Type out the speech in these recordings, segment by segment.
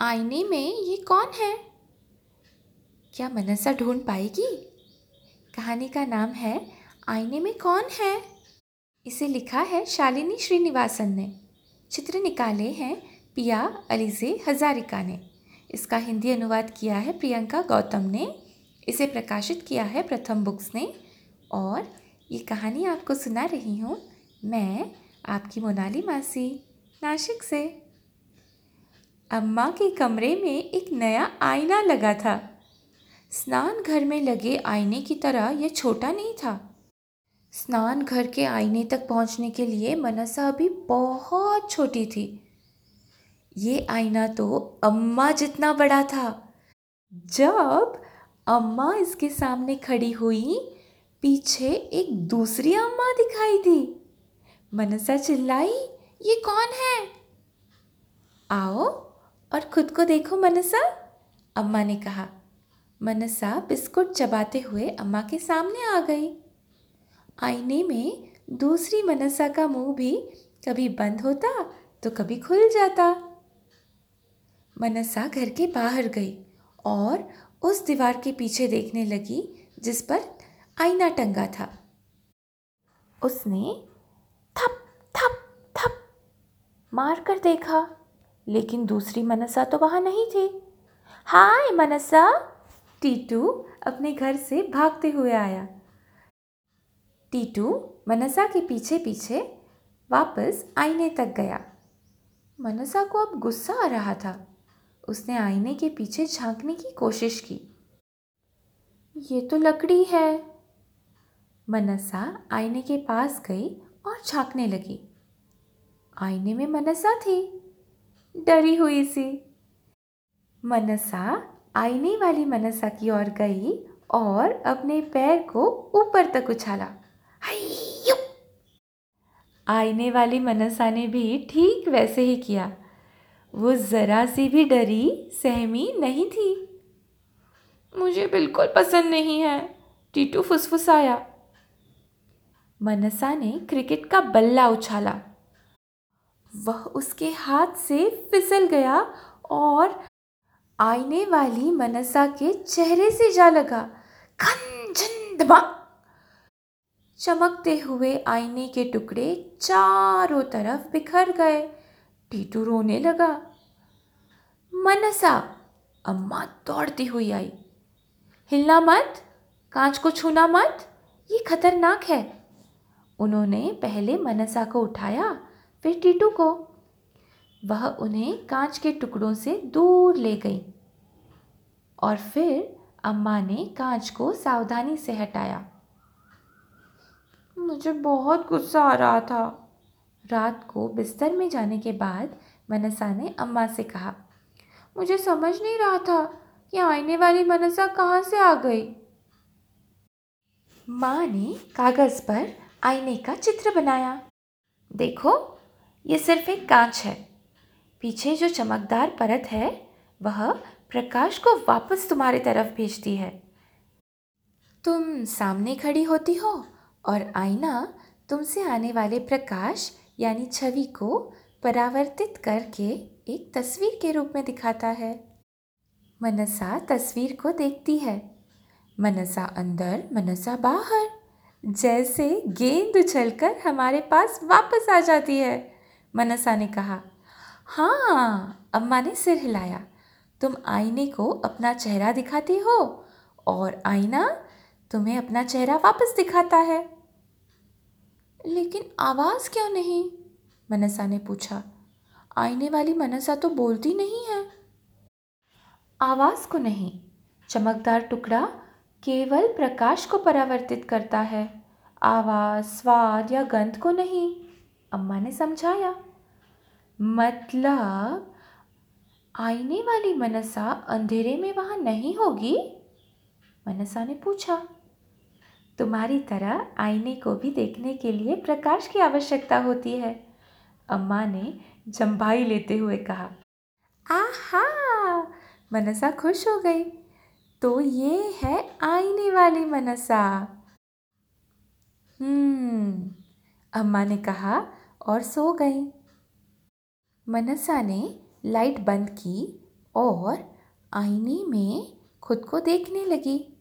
आईने में ये कौन है? क्या मनसा ढूंढ पाएगी? कहानी का नाम है, आईने में कौन है? इसे लिखा है शालिनी श्रीनिवासन ने। चित्र निकाले हैं पिया अलीजे हजारिका ने। इसका हिंदी अनुवाद किया है प्रियंका गौतम ने। इसे प्रकाशित किया है प्रथम बुक्स ने। और ये कहानी आपको सुना रही हूँ मैं, आपकी मोनाली मासी नासिक से। अम्मा के कमरे में एक नया आईना लगा था। स्नान घर में लगे आईने की तरह यह छोटा नहीं था। स्नान घर के आईने तक पहुँचने के लिए मनसा अभी बहुत छोटी थी। ये आईना तो अम्मा जितना बड़ा था। जब अम्मा इसके सामने खड़ी हुई, पीछे एक दूसरी अम्मा दिखाई दी। मनसा चिल्लाई, ये कौन है? आओ और खुद को देखो मनसा, अम्मा ने कहा। मनसा बिस्कुट चबाते हुए अम्मा के सामने आ गई। आईने में दूसरी मनसा का मुँह भी कभी बंद होता तो कभी खुल जाता। मनसा घर के बाहर गई और उस दीवार के पीछे देखने लगी, जिस पर आईना टंगा था। उसने थप थप थप मार कर देखा। लेकिन दूसरी मनसा तो वहाँ नहीं थी। हाय मनसा टीटू अपने घर से भागते हुए आया। टीटू मनसा के पीछे पीछे वापस आईने तक गया। मनसा को अब गुस्सा आ रहा था। उसने आईने के पीछे झांकने की कोशिश की। ये तो लकड़ी है। मनसा आईने के पास गई और झांकने लगी। आईने में मनसा थी। डरी हुई सी। मनसा आईने वाली मनसा की ओर गई और अपने पैर को ऊपर तक उछाला। आईने वाली मनसा ने भी ठीक वैसे ही किया। वो ज़रा सी भी डरी, सहमी नहीं थी। मुझे बिल्कुल पसंद नहीं है, टीटू फुसफुसाया। मनसा ने क्रिकेट का बल्ला उछाला। वह उसके हाथ से फिसल गया और आईने वाली मनसा के चेहरे से जा लगा। खन चमकते हुए आईने के टुकड़े चारों तरफ़ बिखर गए। टीटू रोने लगा। मनसा, अम्मा दौड़ती हुई आई। हिलना मत, कांच को छूना मत, ये खतरनाक है। उन्होंने पहले मनसा को उठाया फिर टीटू को वह उन्हें कांच के टुकड़ों से दूर ले गई और फिर अम्मा ने कांच को सावधानी से हटाया। मुझे बहुत गुस्सा आ रहा था। रात को बिस्तर में जाने के बाद मनसा ने अम्मा से कहा, मुझे समझ नहीं रहा था कि आईने वाली मनसा कहाँ से आ गई। माँ ने कागज़ पर आईने का चित्र बनाया। देखो ये सिर्फ़ एक कांच है। पीछे जो चमकदार परत है, वह प्रकाश को वापस तुम्हारी तरफ़ भेजती है। तुम सामने खड़ी होती हो और आईना तुमसे आने वाले प्रकाश, यानी छवि को परावर्तित करके एक तस्वीर के रूप में दिखाता है। मनसा तस्वीर को देखती है। मनसा अंदर, मनसा बाहर, जैसे गेंद उछलकर हमारे पास वापस आ जाती है। मनसा ने कहा हाँ अम्मा ने सिर हिलाया। तुम आईने को अपना चेहरा दिखाती हो और आईना तुम्हें अपना चेहरा वापस दिखाता है। लेकिन आवाज़ क्यों नहीं? मनसा ने पूछा। आईने वाली मनसा तो बोलती नहीं है। आवाज़ को नहीं, चमकदार टुकड़ा केवल प्रकाश को परावर्तित करता है। आवाज़, स्वाद या गंध को नहीं, अम्मा ने समझाया। मतलब आईने वाली मनसा अंधेरे में वहाँ नहीं होगी? मनसा ने पूछा। तुम्हारी तरह आईने को भी देखने के लिए प्रकाश की आवश्यकता होती है, अम्मा ने जम्भाई लेते हुए कहा। आहा! मनसा खुश हो गई। तो ये है आईने वाली मनसा। हम्म अम्मा ने कहा और सो गई। मनसा ने लाइट बंद की और आईने में खुद को देखने लगी।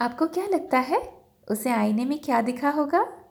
आपको क्या लगता है? उसे आईने में क्या दिखा होगा?